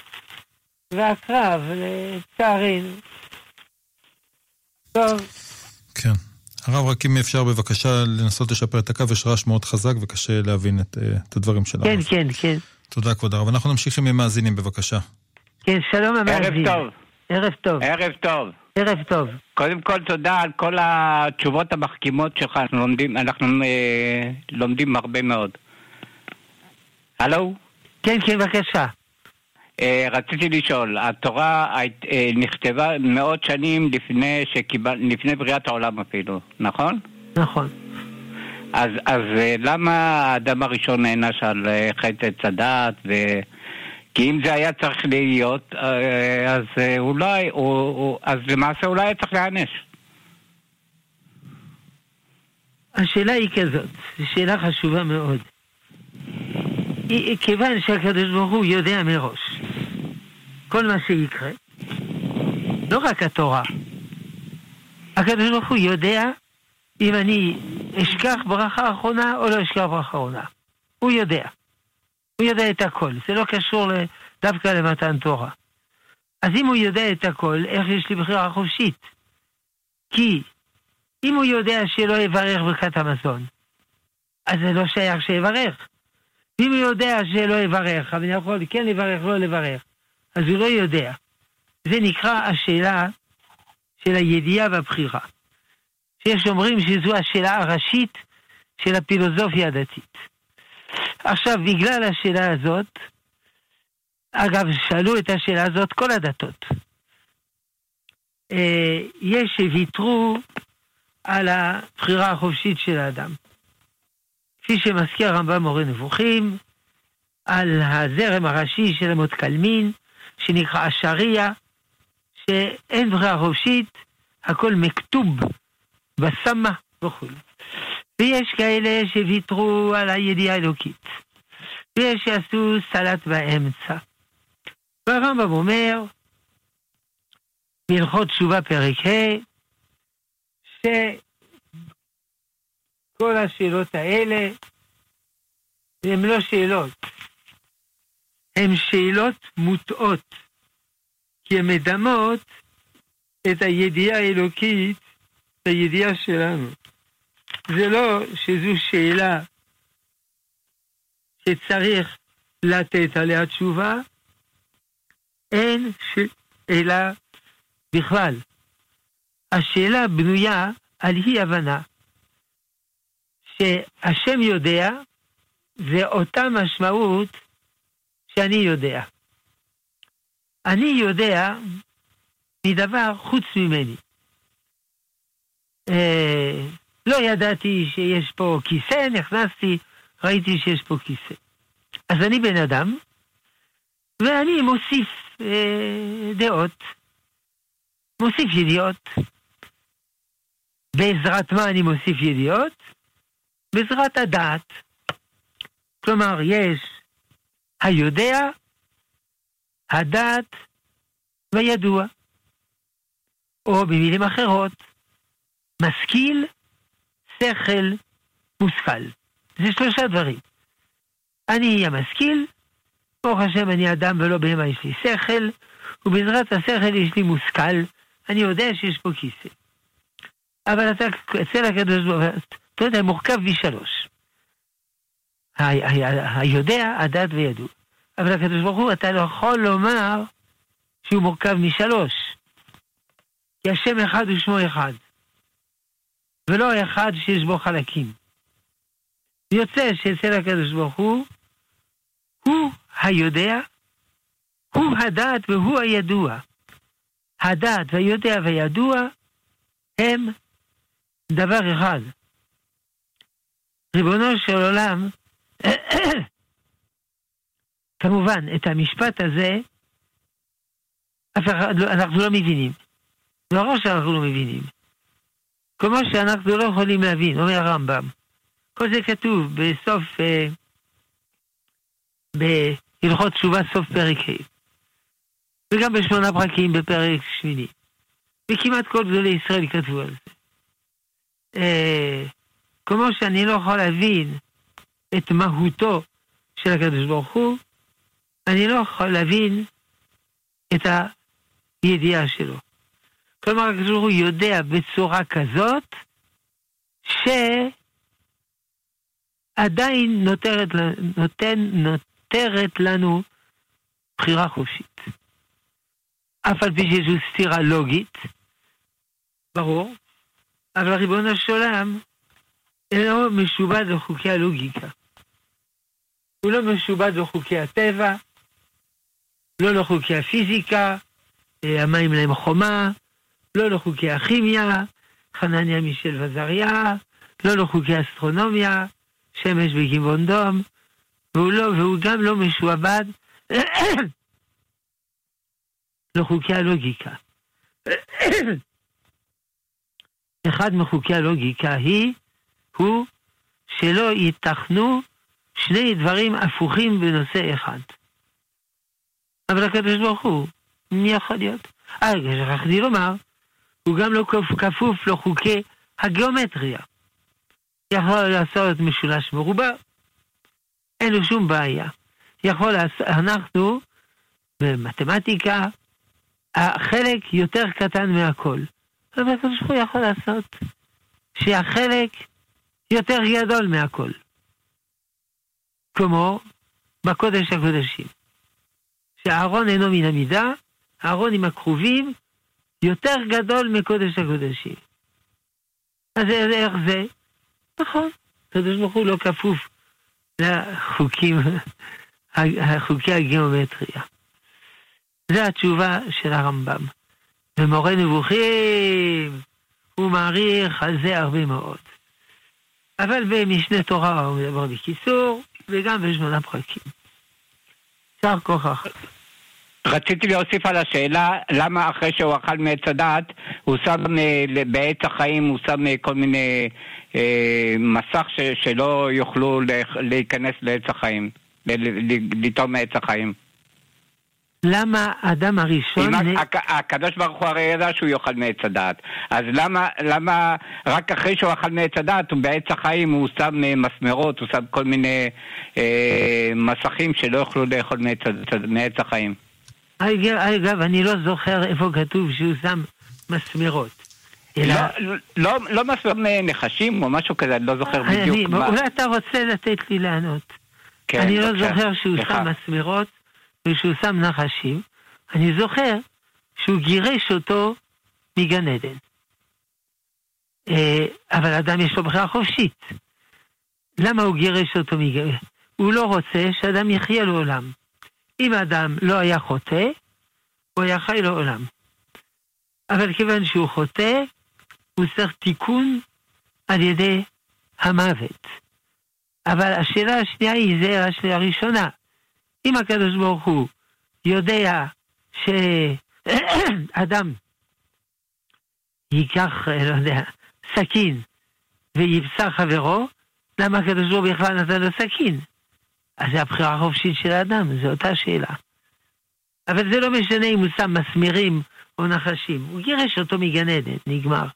והקרב לצערנו. טוב. כן. הרב, רק אם אפשר בבקשה לנסות לשפר את הקו, יש רעש מאוד חזק וקשה להבין את, אה, את הדברים שלנו. כן, כן, כן. תודה, כבוד הרב. אנחנו נמשיך עם מאזינים, בבקשה. כן, שלום המאזין. ערב טוב. ערב טוב. ערב טוב. ערב טוב. קודם כל תודה על כל התשובות המחכימות שלך, אנחנו לומדים, אנחנו אה, לומדים הרבה מאוד. הלו? כן, כן, בבקשה. אה, רציתי לשאול, התורה אה, נכתבה מאות שנים לפני, שקיבל, לפני בריאת העולם אפילו, נכון? נכון. אז, אז אה, למה האדם הראשון נענש על אה, חטא עץ הדעת? ו... כי אם זה היה צריך להיות, אה, אז אולי, אז למעשה אולי היה צריך להיענש. השאלה היא כזאת, שאלה חשובה מאוד. כיוון שהקדוש ברוך הוא יודע מראש כל מה שיקרה, לא רק התורה, הקדוש ברוך הוא יודע אם אני אשכח ברכה אחרונה או לא אשכח ברכה אחרונה. הוא יודע. הוא יודע את הכל. זה לא קשור דווקא למתן תורה. אז אם הוא יודע את הכל, איך יש לי בחירה חופשית? כי אם הוא יודע שלא יברך ברכת המזון, אז זה לא שייך שיברך. ואם הוא יודע שלא יברך, אבל אני יכול כן לברך, לא לברך, אז הוא לא יודע. זה נקרא השאלה של הידיעה והבחירה. שיש אומרים שזו השאלה הראשית של הפילוסופיה הדתית. עכשיו, בגלל השאלה הזאת, אגב, שאלו את השאלה הזאת כל הדתות. אה, יש שוויתרו על הבחירה החופשית של האדם. כפי שמזכיר הרמב"ם מורה נבוכים, על הזרם הראשי של אמות קלמין, שנקרא השריעה, שאין בחירה חופשית, הכל מכתוב בסמה וכו'. ויש כאלה שוויתרו על הידיעה האלוקית. ויש שעשו סלט באמצע. והרמב"ם אומר, בהלכות תשובה פרק ה', שכל השאלות האלה הן לא שאלות, הן שאלות מוטעות, כי הן מדמות את הידיעה האלוקית הידיעה שלנו. זה לא שזו שאלה שצריך לתת עליה תשובה, אין שאלה בכלל. השאלה בנויה על אי הבנה. שהשם יודע, זה אותה משמעות שאני יודע. אני יודע מדבר חוץ ממני. לא ידעתי שיש פה כיסא, נכנסתי, ראיתי שיש פה כיסא. אז אני בן אדם, ואני מוסיף אה, דעות, מוסיף ידיעות. בעזרת מה אני מוסיף ידיעות? בעזרת הדעת. כלומר, יש היודע, הדעת והידוע. או במילים אחרות, משכיל, שכל, מושכל. זה שלושה דברים. אני המשכיל, ברוך השם אני אדם ולא בהמה יש לי שכל, ובעזרת השכל יש לי מושכל, אני יודע שיש פה כיסא. אבל אתה, אצל הקדוש ברוך הוא, אתה יודע, מורכב משלוש. היודע, הדת וידוע. אבל הקדוש ברוך הוא, אתה לא יכול לומר שהוא מורכב משלוש. כי השם אחד ושמו אחד. ולא אחד שיש בו חלקים. יוצא שאצל הקדוש ברוך הוא, הוא היודע, הוא הדעת והוא הידוע. הדעת והיודע והידוע הם דבר אחד. ריבונו של עולם, [coughs] כמובן, את המשפט הזה, אף אחד, לא, אנחנו לא מבינים. לא רק שאנחנו לא מבינים. כמו שאנחנו לא יכולים להבין, אומר הרמב"ם. כל זה כתוב בסוף, אה, בהלכות תשובה סוף פרק ה', וגם בשמונה פרקים בפרק שמיני. וכמעט כל גדולי ישראל כתבו על זה. אה, כמו שאני לא יכול להבין את מהותו של הקדוש ברוך הוא, אני לא יכול להבין את הידיעה שלו. כלומר, הוא יודע בצורה כזאת, שעדיין נותרת, נותן, נותרת לנו בחירה חופשית. אף על פי שיש סתירה לוגית, ברור, אבל ריבונו של עולם אינו משובד לחוקי הלוגיקה. הוא לא משובד לחוקי הטבע, לא לחוקי הפיזיקה, אה, המים להם חומה, לא לחוקי הכימיה, חנניה מישל וזריה, לא לחוקי אסטרונומיה, שמש בכיוון דום, והוא, לא, והוא גם לא משועבד [coughs] לחוקי הלוגיקה. [coughs] אחד מחוקי הלוגיקה היא, הוא שלא ייתכנו שני דברים הפוכים בנושא אחד. אבל הקדוש ברוך הוא, מי יכול להיות? אה, שכחתי לומר, הוא גם לא כפוף לחוקי הגיאומטריה. יכול לעשות משולש מרובע, אין לו שום בעיה. יכול לעשות, אנחנו במתמטיקה, החלק יותר קטן מהכל. אבל הקדוש ברוך הוא יכול לעשות שהחלק יותר גדול מהכל. כמו בקודש הקודשים. שהארון אינו מן המידה, הארון עם הכרובים יותר גדול מקודש הקודשים. אז איך זה? נכון, הקדוש ברוך הוא לא כפוף לחוקים, חוקי הגיאומטריה. זו התשובה של הרמב"ם. ומורה נבוכים, הוא מעריך על זה הרבה מאוד. אבל במשנה תורה הוא מדבר בקיצור, וגם בשמונה פרקים. יישר כוחך. רציתי להוסיף על השאלה, למה אחרי שהוא אכל מעץ הדעת, הוא שם אה, בעץ החיים, הוא שם אה, כל מיני אה, מסך ש, שלא יוכלו להיכנס לעץ החיים, לטעום מעץ החיים. למה האדם הראשון... אם הקדוש ברוך הוא הרי ידע שהוא יאכל מעץ הדעת. אז למה, למה רק אחרי שהוא אכל מעץ הדעת, בעץ החיים הוא שם אה, מסמרות, הוא שם כל מיני אה, מסכים שלא יוכלו לאכול מעץ החיים? אגב, אני לא זוכר איפה כתוב שהוא שם מסמרות. אלא... לא, לא, לא מסמרות נחשים או משהו כזה, אני לא זוכר בדיוק אני, מה. אולי אתה רוצה לתת לי לענות. כן, אני לא זוכר שהוא שם מסמרות. ושהוא שם נחשים, אני זוכר שהוא גירש אותו מגן עדן. אה, אבל אדם יש לו בחירה חופשית. למה הוא גירש אותו מגן? הוא לא רוצה שאדם יחיה לעולם. אם האדם לא היה חוטא, הוא היה חי לעולם. אבל כיוון שהוא חוטא, הוא צריך תיקון על ידי המוות. אבל השאלה השנייה היא זה השאלה הראשונה. אם הקדוש ברוך הוא יודע שאדם ייקח, לא יודע, סכין ויבשר חברו, למה הקדוש ברוך הוא בכלל נתן לו סכין? אז זה הבחירה החופשית של האדם, זו אותה שאלה. אבל זה לא משנה אם הוא שם מסמירים או נחשים, הוא גירש אותו מגן עדן, נגמר.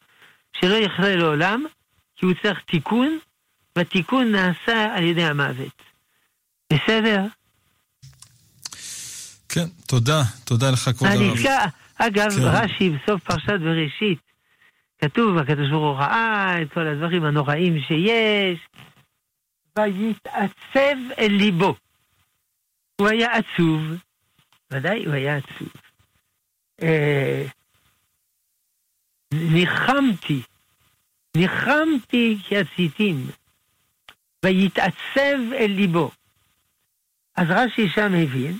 שלא יחלה לעולם, כי הוא צריך תיקון, והתיקון נעשה על ידי המוות. בסדר? כן, תודה. תודה לך, כבוד הרב. אגב, כן. רש"י בסוף פרשת בראשית, כתוב, הקדוש ברוך הוא ראה את כל הדברים הנוראים שיש, ויתעצב אל ליבו. הוא היה עצוב, ודאי הוא היה עצוב. אה, ניחמתי, ניחמתי כעציתים, ויתעצב אל ליבו. אז רש"י שם הבין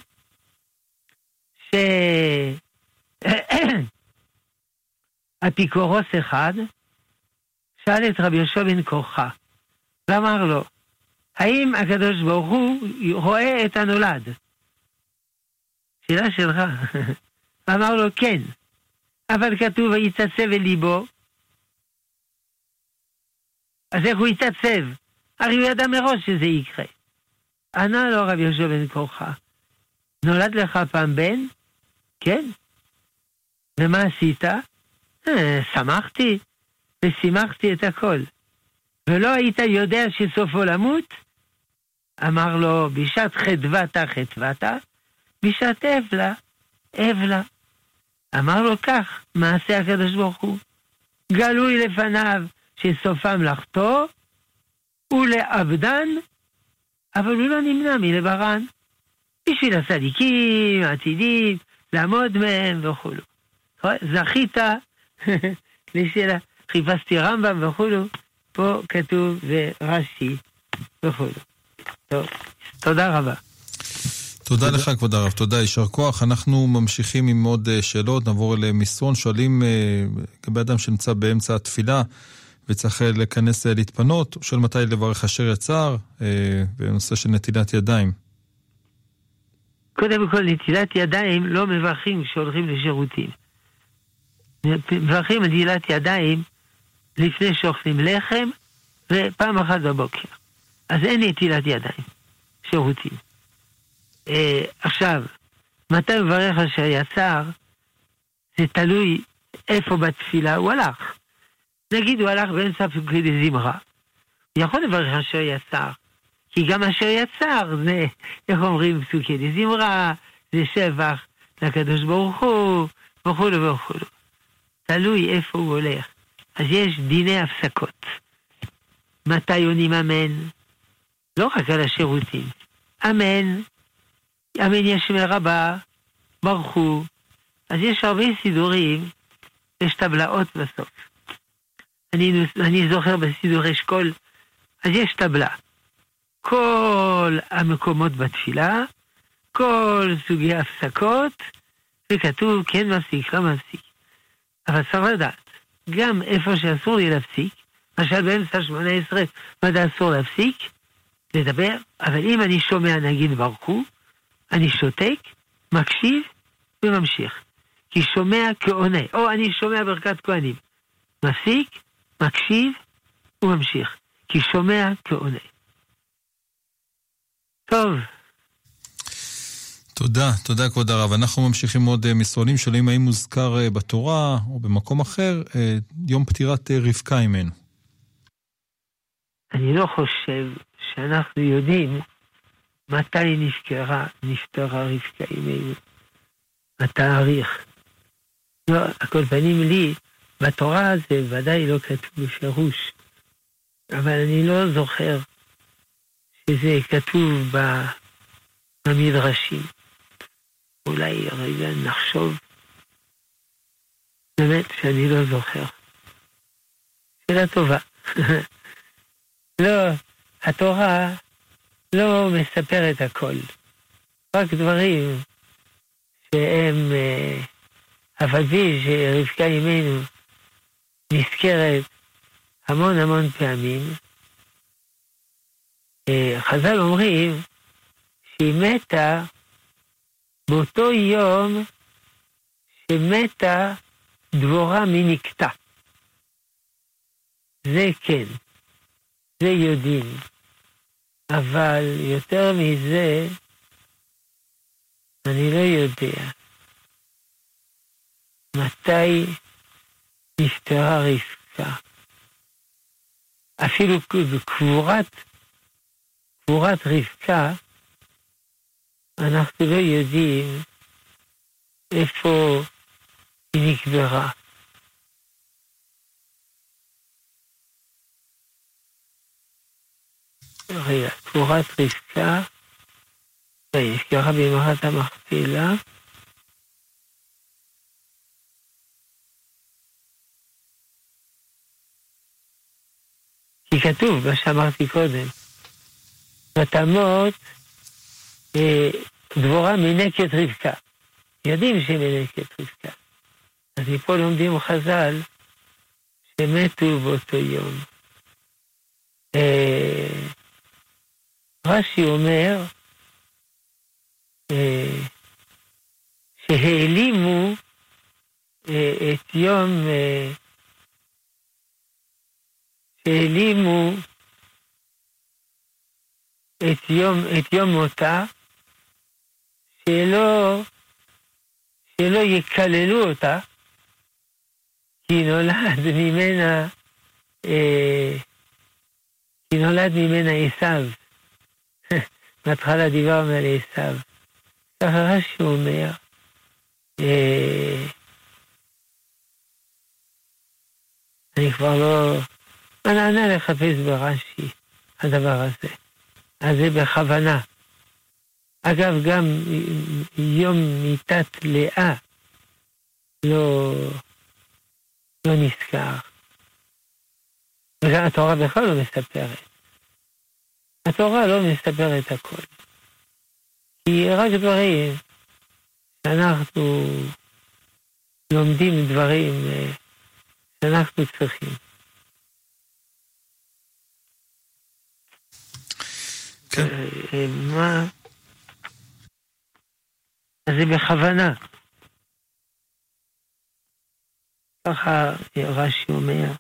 שאפיקורוס [coughs] אחד שאל את רבי יהושע בן כורחה ואמר לו, האם הקדוש ברוך הוא רואה את הנולד? שאלה שלך. [laughs] אמר לו, כן. אבל כתוב, ויתעצב אל ליבו. אז איך הוא יתעצב? הרי הוא ידע מראש שזה יקרה. ענה לו רבי יהושע בן כורחה, נולד לך פעם בן? כן. ומה עשית? אה, שמחתי ושימחתי את הכל. ולא היית יודע שסופו למות? אמר לו, בשעת חדוותה חדוותה, בשעת אבלה, אבלה. אמר לו כך, מעשה הקדוש ברוך הוא. גלוי לפניו שסופם לחטוא ולעבדן, אבל הוא לא נמנע מלברן. בשביל הצדיקים, העתידים, לעמוד מהם וכולו. זכית [laughs] לשאלה, חיפשתי רמב"ם וכולו, פה כתוב ורש"י וכולו. טוב, תודה רבה. תודה לך, כבוד הרב. תודה, יישר כוח. אנחנו ממשיכים עם עוד אה, שאלות, נעבור למסרון. שואלים אה, לגבי אדם שנמצא באמצע התפילה וצריך אה, לכנס להתפנות, הוא שואל מתי לברך אשר יצר, בנושא של נטילת ידיים. קודם כל, נטילת ידיים לא מברכים כשהולכים לשירותים. מברכים נטילת ידיים לפני שאוכלים לחם ופעם אחת בבוקר. אז אין נטילת ידיים, שירותים. אה, עכשיו, מתי מברך אשר יצר, זה תלוי איפה בתפילה הוא הלך. נגיד הוא הלך באמצע פקודי דזמרה. הוא יכול לברך אשר יצר, כי גם אשר יצר זה, איך אומרים, פסוקי דזמרה, זה שבח לקדוש ברוך הוא, וכולו וכולו. תלוי איפה הוא הולך. אז יש דיני הפסקות. מתי עונים אמן? לא רק על השירותים. אמן, אמן ישמי רבה, ברכו. אז יש הרבה סידורים, יש טבלאות בסוף. אני, אני זוכר בסידור אשכול, אז יש טבלה. כל המקומות בתפילה, כל סוגי ההפסקות, וכתוב כן מפסיק, לא מפסיק. אבל צריך לדעת, גם איפה שאסור לי להפסיק, למשל באמצע שמונה עשרה, מתי אסור להפסיק? לדבר, אבל אם אני שומע נגיד ברכו, אני שותק, מקשיב וממשיך. כי שומע כעונה, או אני שומע ברכת כהנים. מפסיק, מקשיב וממשיך. כי שומע כעונה. טוב. תודה, תודה כבוד הרב. אנחנו ממשיכים עוד אה, מסרונים, שואלים האם מוזכר אה, בתורה או במקום אחר אה, יום פטירת רבקה ממנו. אני לא חושב שאנחנו יודעים מתי נזכרה, נפטרה רבקה אימנו, התאריך. לא, על כל פנים לי, בתורה זה ודאי לא כתוב בפירוש, אבל אני לא זוכר שזה כתוב במדרשים. אולי רגע נחשוב. באמת שאני לא זוכר. שאלה טובה. [laughs] לא, התורה לא מספר את הכל. רק דברים שהם, אה, אף על פי שרבקה אימנו נזכרת המון המון פעמים, אה, חז"ל אומרים שהיא מתה באותו יום שמתה דבורה מנקטה. זה כן. זה יודעים. אבל יותר מזה, אני לא יודע מתי נפטרה רבקה. אפילו בקבורת, קבורת רבקה, אנחנו לא יודעים איפה היא נקברה. תמורת רבקה, וישכחה במערת המכפילה. כי כתוב, מה שאמרתי קודם, בתמות אה, דבורה מינקת רבקה. יודעים שהיא מינקת רבקה. אז מפה לומדים חז"ל שמתו באותו יום. רש"י אומר אה, שהעלימו אה, את יום, אה, שהעלימו את יום, את יום מותה, שלא, שלא יקללו אותה, כי נולד ממנה אה, כי נולד ממנה עשיו. בהתחלה דיברנו על עשיו. ככה רש"י אומר, אה, אני כבר לא... אני אענה לחפש ברש"י, הדבר הזה. אז זה בכוונה. אגב, גם יום מיתת לאה לא, לא נזכר. וגם התורה בכלל לא מספרת. התורה לא מספרת הכל. כי רק דברים שאנחנו לומדים דברים אה, שאנחנו צריכים. כן. אה, אה, מה? אז זה בכוונה. ככה רש"י אומר,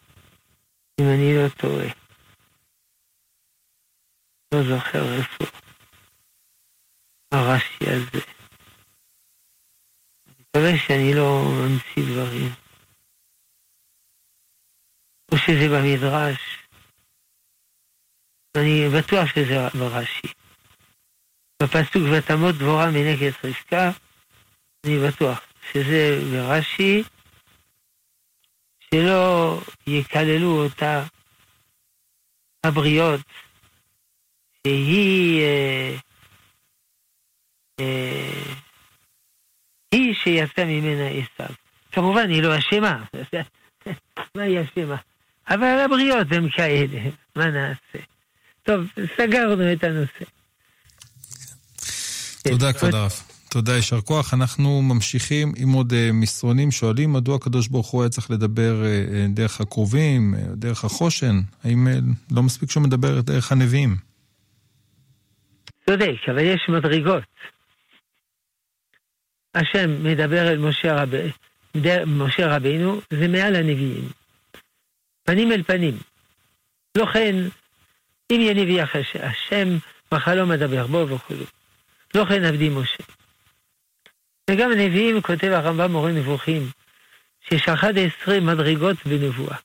אם אני לא טועה. לא זוכר איפה הרש"י הזה. אני מקווה שאני לא ממציא דברים. או שזה במדרש. אני בטוח שזה ברש"י. בפסוק ותמות דבורה מנגד רבקה, אני בטוח שזה ברש"י, שלא יקללו אותה הבריות, שהיא אה, אה, היא שיצא ממנה עשיו. כמובן, היא לא אשמה, [laughs] מה היא אשמה? אבל הבריות הן כאלה, מה נעשה? טוב, סגרנו את הנושא. תודה, כבוד הרב. תודה, יישר כוח. אנחנו ממשיכים עם עוד uh, מסרונים. שואלים מדוע הקדוש ברוך הוא היה צריך לדבר דרך הקרובים, דרך החושן? האם לא מספיק שהוא מדבר דרך הנביאים? צודק, אבל יש מדרגות. השם מדבר אל משה, רב... משה רבינו, זה מעל הנביאים. פנים אל פנים. לא כן, אם יהיה נביא אחרי השם בחלום מדבר בו וכו'. לא כן עבדי משה. וגם הנביאים, כותב הרמב"ם מורה נבוכים, שיש 11 מדרגות בנבואה.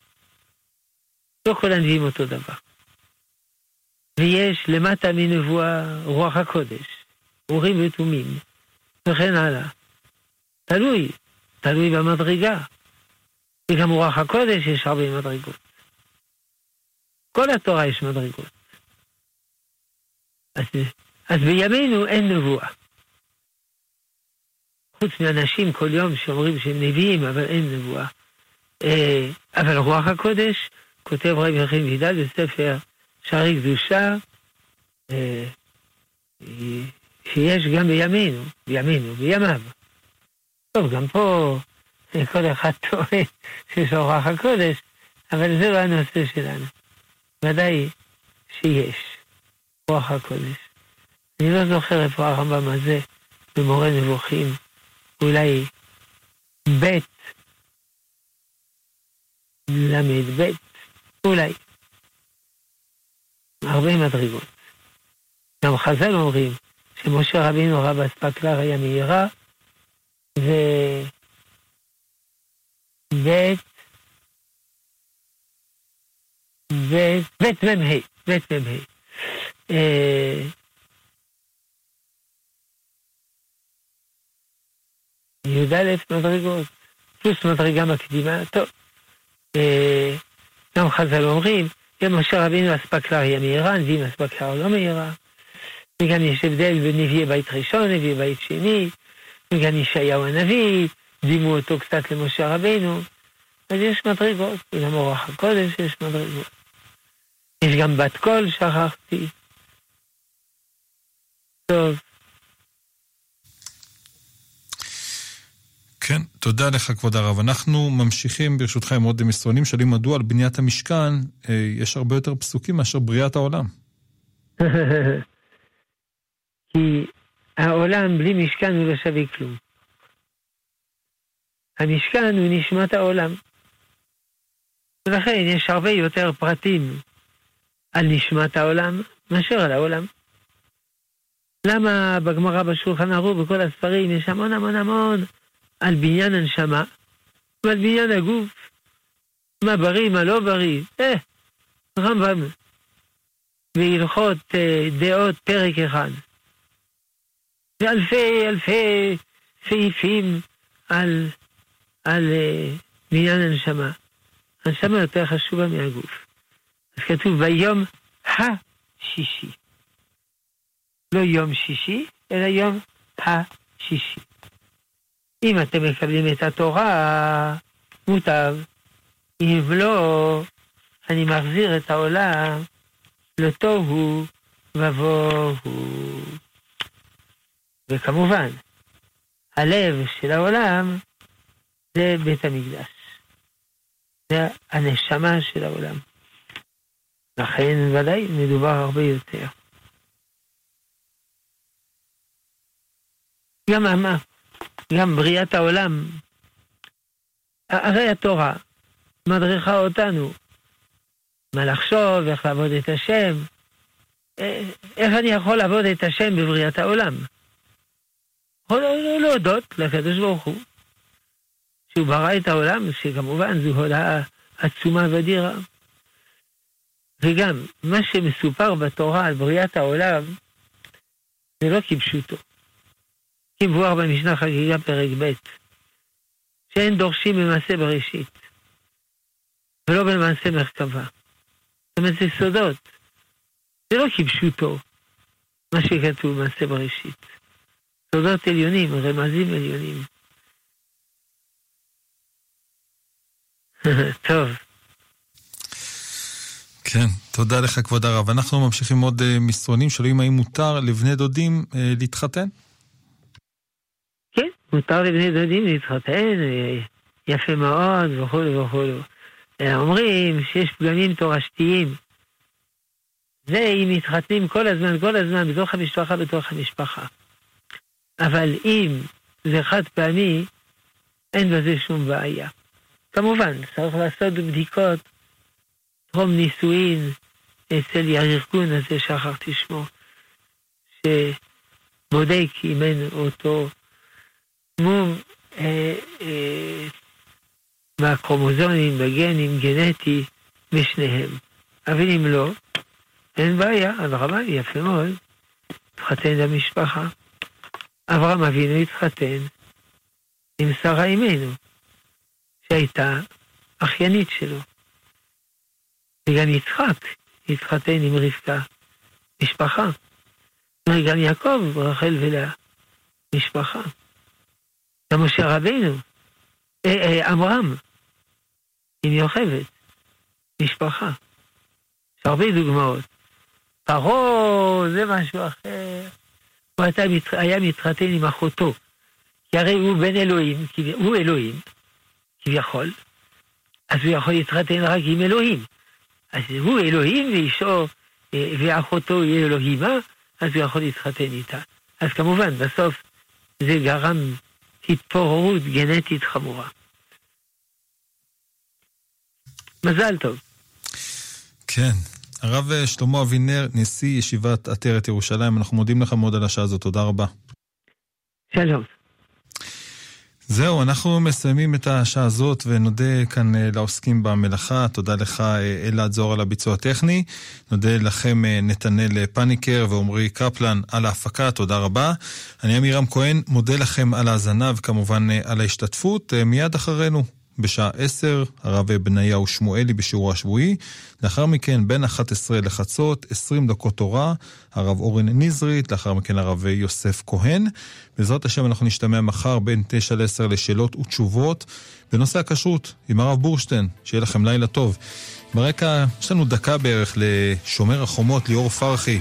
לא כל הנביאים אותו דבר. ויש למטה מנבואה רוח הקודש, אורים ותומים, וכן הלאה. תלוי, תלוי במדרגה. וגם רוח הקודש יש הרבה מדרגות. כל התורה יש מדרגות. אז, אז בימינו אין נבואה. חוץ מאנשים כל יום שאומרים שהם נביאים, אבל אין נבואה. אה, אבל רוח הקודש, כותב רבי יחין וידל בספר שערי קדושה, אה, שיש גם בימינו, בימינו, בימיו. טוב, גם פה כל אחד טוען שיש [laughs] רוח הקודש, אבל זה לא הנושא שלנו. ודאי שיש רוח הקודש. אני לא זוכר איפה הרמב"ם הזה במורה נבוכים, אולי ב' ל"ב, אולי. הרבה מדרגות. גם חז"ל אומרים שמשה רבינו רב אספקלר היה מהירה, וב' ב' מ"ה, ב' מ"ה. י"א מדרגות, פלוס מדרגה מקדימה, טוב. אה, גם חז"ל אומרים, גם משה רבינו אספקלר היא מהירה, נביאים אספקלר לא מהירה. וגם יש הבדל בין נביאי בית ראשון, נביאי בית שני, וגם ישעיהו הנביא, דימו אותו קצת למשה רבינו. אז יש מדרגות, וגם אורח הקודש יש מדרגות. יש גם בת קול, שכחתי. טוב. כן, תודה לך כבוד הרב. אנחנו ממשיכים ברשותך עם עוד מסרונים, שואלים מדוע על בניית המשכן אה, יש הרבה יותר פסוקים מאשר בריאת העולם. [laughs] כי העולם בלי משכן הוא לא שווה כלום. המשכן הוא נשמת העולם. ולכן יש הרבה יותר פרטים על נשמת העולם מאשר על העולם. למה בגמרא בשולחן ערוך בכל הספרים יש המון המון המון על בניין הנשמה ועל בניין הגוף. מה בריא, מה לא בריא. אה, רמב"ם בהלכות אה, דעות פרק אחד. ואלפי אלפי סעיפים על, על uh, בניין הנשמה. הנשמה יותר חשובה מהגוף. אז כתוב ביום השישי. לא יום שישי, אלא יום השישי. אם אתם מקבלים את התורה, מוטב. אם לא, אני מחזיר את העולם לתוהו ובוהו. וכמובן, הלב של העולם זה בית המקדש. זה הנשמה של העולם. לכן ודאי מדובר הרבה יותר. גם מה? גם בריאת העולם. הרי התורה מדריכה אותנו מה לחשוב, איך לעבוד את השם. אה, איך אני יכול לעבוד את השם בבריאת העולם? יכול להודות לקדוש ברוך הוא, שהוא ברא את העולם, שכמובן זו הודעה עצומה ואדירה. וגם, מה שמסופר בתורה על בריאת העולם, זה לא כפשוטו. כמבואר במשנה חגיגה פרק ב', שאין דורשים במעשה בראשית, ולא במעשה מרכבה. זאת אומרת, זה סודות. זה לא כפשוטו, מה שכתוב במעשה בראשית. סודות עליונים, רמזים עליונים. [laughs] טוב. כן, תודה לך כבוד הרב. אנחנו ממשיכים עוד uh, מסרונים, שואלים האם מותר לבני דודים uh, להתחתן? מותר לבני דודים להתחתן, uh, יפה מאוד וכו' וכו'. אומרים שיש פגמים תורשתיים. זה אם מתחתנים כל הזמן, כל הזמן, בתוך המשפחה, בתוך המשפחה. אבל אם זה חד פעמי, אין בזה שום בעיה. כמובן, צריך לעשות בדיקות טרום נישואין אצל הארגון הזה, שכחתי שמו, שבודק אם אין אותו מום אה, אה, בקרומוזונים, בגנים, גנטי, בשניהם. אבל אם לא, אין בעיה, אברהם יפה מאוד, התחתן למשפחה. אברהם אבינו התחתן עם שרה אימנו, שהייתה אחיינית שלו. וגם יצחק התחתן עם רבקה, משפחה. וגם יעקב, רחל ולאה, משפחה. גם משה רבינו, אה, אה, עמרם, עם יוכבת, משפחה. יש הרבה דוגמאות. פרעה זה משהו אחר. הוא היה מתחתן עם אחותו, כי הרי הוא בן אלוהים, הוא אלוהים, כביכול, אז הוא יכול להתחתן רק עם אלוהים. אז הוא אלוהים ואישו אה, ואחותו היא אלוהימה, אז הוא יכול להתחתן איתה. אז כמובן, בסוף זה גרם התפוררות גנטית חמורה. מזל טוב. כן. הרב שלמה אבינר, נשיא ישיבת עטרת ירושלים, אנחנו מודים לך מאוד על השעה הזאת, תודה רבה. שלום. זהו, אנחנו מסיימים את השעה הזאת ונודה כאן אה, לעוסקים במלאכה. תודה לך אה, אלעד זוהר על הביצוע הטכני. נודה לכם אה, נתנאל פניקר ועמרי קפלן על ההפקה, תודה רבה. אני עמירם כהן, מודה לכם על ההאזנה וכמובן על ההשתתפות. מיד אחרינו, בשעה 10, הרב בניהו שמואלי בשיעור השבועי. לאחר מכן, בין 11 לחצות, 20 דקות תורה, הרב אורן נזרית, לאחר מכן הרב יוסף כהן. בעזרת השם אנחנו נשתמע מחר בין 9 ל-10 לשאלות ותשובות בנושא הכשרות עם הרב בורשטיין. שיהיה לכם לילה טוב. ברקע, יש לנו דקה בערך לשומר החומות ליאור פרחי.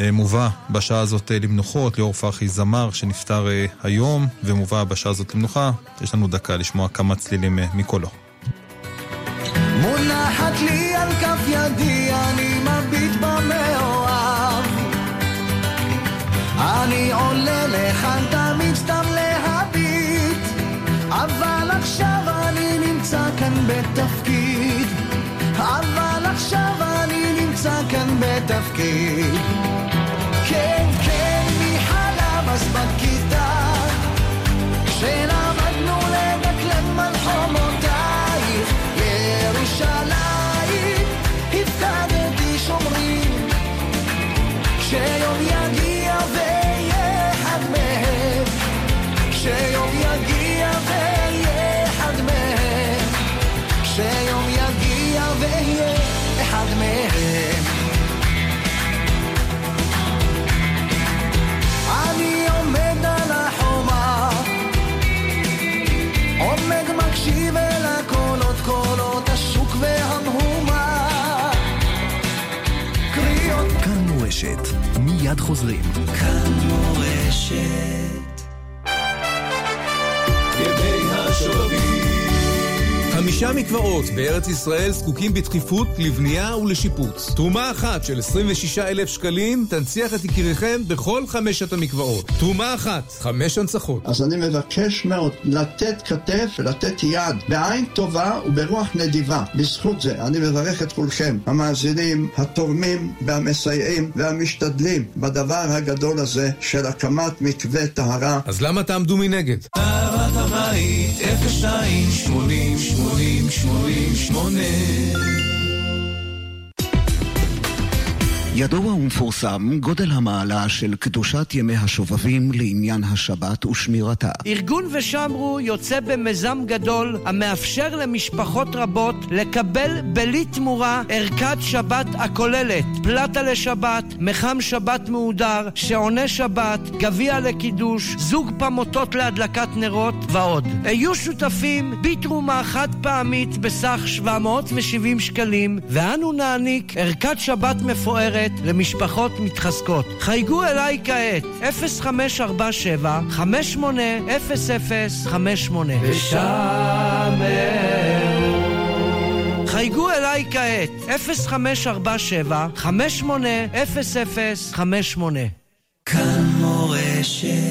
אה, מובא בשעה הזאת אה, למנוחות, ליאור פרחי זמר שנפטר אה, היום, ומובא בשעה הזאת למנוחה. יש לנו דקה לשמוע כמה צלילים מקולו. מונחת לי על כף ידי, אני מביט במאוהב. אני עולה לכאן תמיד סתם להביט, אבל עכשיו אני נמצא כאן בתפקיד. אבל עכשיו כאן בתפקיד. כן, כן, מי חלם אז בכיתה, כשלמדנו לדקלם על ירושלים, חוזרים. כאן מורשת ימי השובבים חמישה מקוואות בארץ ישראל זקוקים בדחיפות לבנייה ולשיפוץ. תרומה אחת של 26 אלף שקלים תנציח את יקיריכם בכל חמשת המקוואות. תרומה אחת, חמש הנצחות. אז אני מבקש מאוד לתת כתף ולתת יד בעין טובה וברוח נדיבה. בזכות זה אני מברך את כולכם, המאזינים, התורמים והמסייעים והמשתדלים בדבר הגדול הזה של הקמת מקווה טהרה. אז למה תעמדו מנגד? אהבת הבית, 02 80 80 80 8 ידוע ומפורסם גודל המעלה של קדושת ימי השובבים לעניין השבת ושמירתה. ארגון ושמרו יוצא במיזם גדול המאפשר למשפחות רבות לקבל בלי תמורה ערכת שבת הכוללת פלטה לשבת, מחם שבת מהודר, שעוני שבת, גביע לקידוש, זוג פמוטות להדלקת נרות ועוד. היו שותפים בתרומה חד פעמית בסך 770 שקלים ואנו נעניק ערכת שבת מפוארת למשפחות מתחזקות. חייגו אליי כעת, 0547 580058 ושמרו חייגו אליי כעת, 0547 580058 כאן מורשת